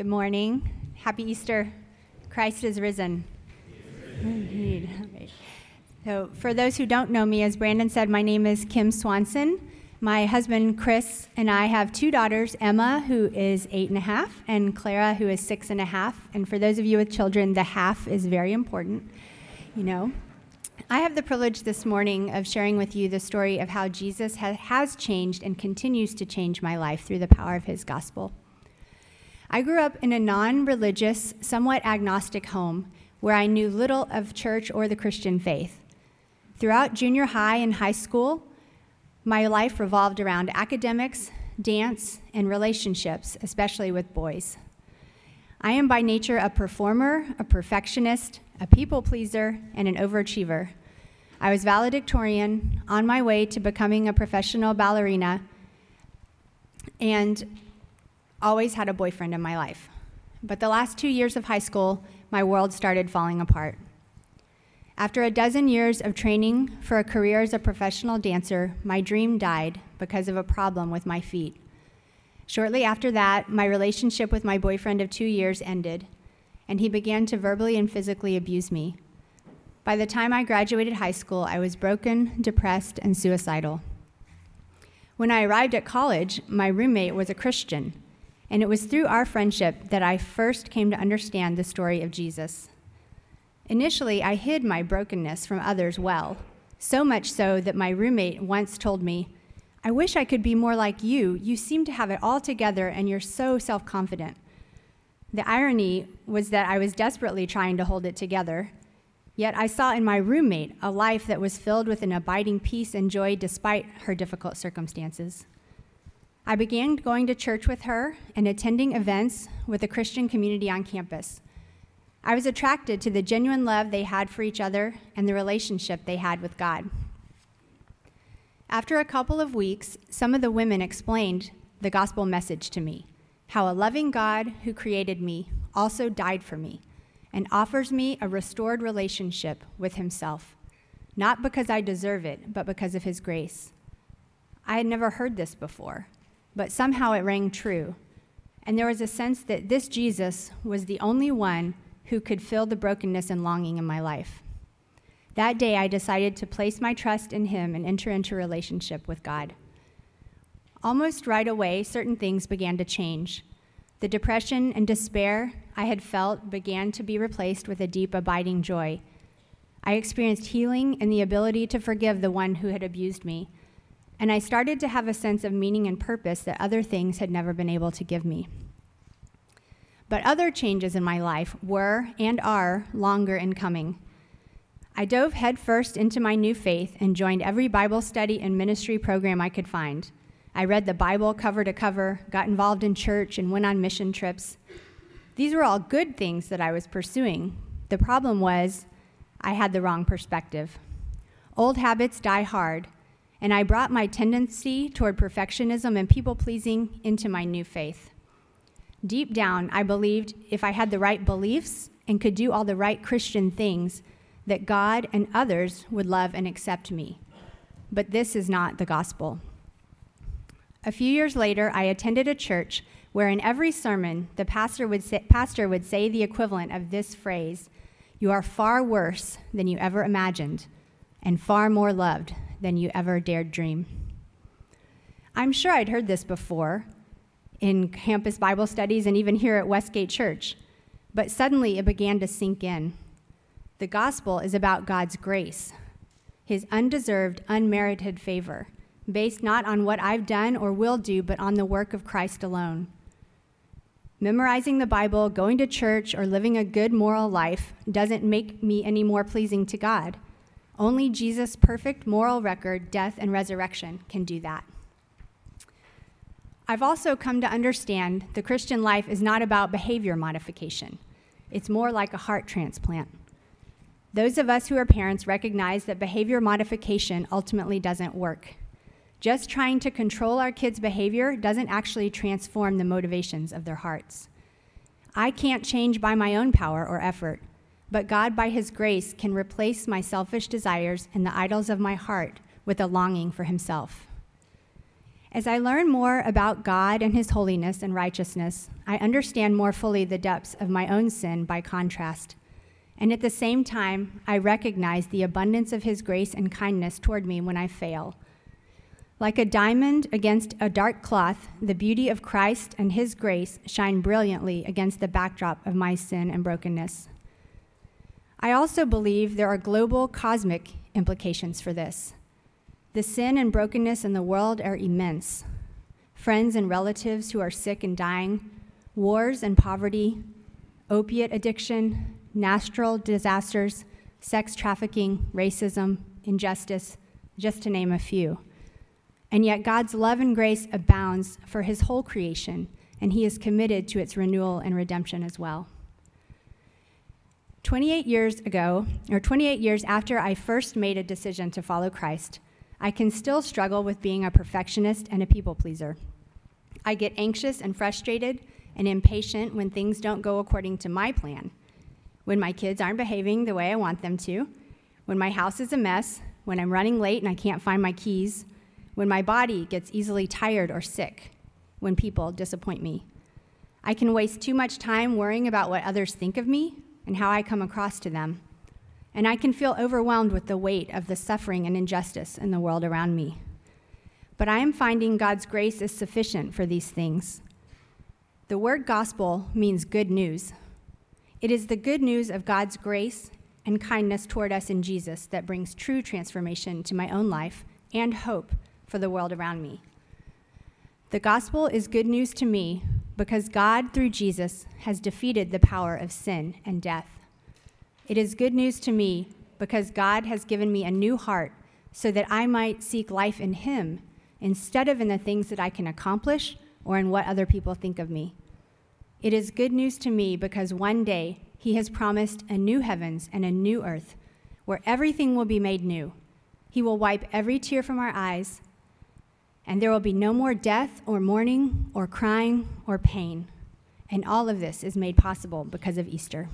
Good morning. Happy Easter. Christ is risen. Indeed. So, for those who don't know me, as Brandon said, my name is Kim Swanson. My husband, Chris, and I have two daughters Emma, who is eight and a half, and Clara, who is six and a half. And for those of you with children, the half is very important, you know. I have the privilege this morning of sharing with you the story of how Jesus ha- has changed and continues to change my life through the power of his gospel. I grew up in a non religious, somewhat agnostic home where I knew little of church or the Christian faith. Throughout junior high and high school, my life revolved around academics, dance, and relationships, especially with boys. I am by nature a performer, a perfectionist, a people pleaser, and an overachiever. I was valedictorian on my way to becoming a professional ballerina and always had a boyfriend in my life. But the last two years of high school, my world started falling apart. After a dozen years of training for a career as a professional dancer, my dream died because of a problem with my feet. Shortly after that, my relationship with my boyfriend of two years ended, and he began to verbally and physically abuse me. By the time I graduated high school, I was broken, depressed, and suicidal. When I arrived at college, my roommate was a Christian, and it was through our friendship that I first came to understand the story of Jesus. Initially, I hid my brokenness from others well, so much so that my roommate once told me, I wish I could be more like you. You seem to have it all together and you're so self confident. The irony was that I was desperately trying to hold it together, yet I saw in my roommate a life that was filled with an abiding peace and joy despite her difficult circumstances. I began going to church with her and attending events with the Christian community on campus. I was attracted to the genuine love they had for each other and the relationship they had with God. After a couple of weeks, some of the women explained the gospel message to me how a loving God who created me also died for me and offers me a restored relationship with himself, not because I deserve it, but because of his grace. I had never heard this before, but somehow it rang true. And there was a sense that this Jesus was the only one who could fill the brokenness and longing in my life. That day, I decided to place my trust in Him and enter into relationship with God. Almost right away, certain things began to change. The depression and despair I had felt began to be replaced with a deep, abiding joy. I experienced healing and the ability to forgive the one who had abused me. And I started to have a sense of meaning and purpose that other things had never been able to give me. But other changes in my life were and are longer in coming. I dove headfirst into my new faith and joined every Bible study and ministry program I could find. I read the Bible cover to cover, got involved in church, and went on mission trips. These were all good things that I was pursuing. The problem was I had the wrong perspective. Old habits die hard, and I brought my tendency toward perfectionism and people pleasing into my new faith. Deep down, I believed if I had the right beliefs and could do all the right Christian things, that God and others would love and accept me. But this is not the gospel. A few years later, I attended a church where in every sermon, the pastor would say, pastor would say the equivalent of this phrase You are far worse than you ever imagined, and far more loved than you ever dared dream. I'm sure I'd heard this before, in campus Bible studies and even here at Westgate Church. But suddenly it began to sink in. The gospel is about God's grace, his undeserved, unmerited favor, based not on what I've done or will do, but on the work of Christ alone. Memorizing the Bible, going to church, or living a good moral life doesn't make me any more pleasing to God. Only Jesus' perfect moral record, death, and resurrection can do that. I've also come to understand the Christian life is not about behavior modification, it's more like a heart transplant. Those of us who are parents recognize that behavior modification ultimately doesn't work. Just trying to control our kids' behavior doesn't actually transform the motivations of their hearts. I can't change by my own power or effort, but God, by His grace, can replace my selfish desires and the idols of my heart with a longing for Himself. As I learn more about God and His holiness and righteousness, I understand more fully the depths of my own sin by contrast. And at the same time, I recognize the abundance of His grace and kindness toward me when I fail. Like a diamond against a dark cloth, the beauty of Christ and His grace shine brilliantly against the backdrop of my sin and brokenness. I also believe there are global cosmic implications for this. The sin and brokenness in the world are immense. Friends and relatives who are sick and dying, wars and poverty, opiate addiction, natural disasters, sex trafficking, racism, injustice, just to name a few. And yet, God's love and grace abounds for his whole creation, and he is committed to its renewal and redemption as well. 28 years ago, or 28 years after I first made a decision to follow Christ, I can still struggle with being a perfectionist and a people pleaser. I get anxious and frustrated and impatient when things don't go according to my plan, when my kids aren't behaving the way I want them to, when my house is a mess, when I'm running late and I can't find my keys, when my body gets easily tired or sick, when people disappoint me. I can waste too much time worrying about what others think of me and how I come across to them and I can feel overwhelmed with the weight of the suffering and injustice in the world around me. But I am finding God's grace is sufficient for these things. The word gospel means good news. It is the good news of God's grace and kindness toward us in Jesus that brings true transformation to my own life and hope for the world around me. The gospel is good news to me because God, through Jesus, has defeated the power of sin and death. It is good news to me because God has given me a new heart so that I might seek life in Him instead of in the things that I can accomplish or in what other people think of me. It is good news to me because one day He has promised a new heavens and a new earth where everything will be made new. He will wipe every tear from our eyes, and there will be no more death or mourning or crying or pain. And all of this is made possible because of Easter.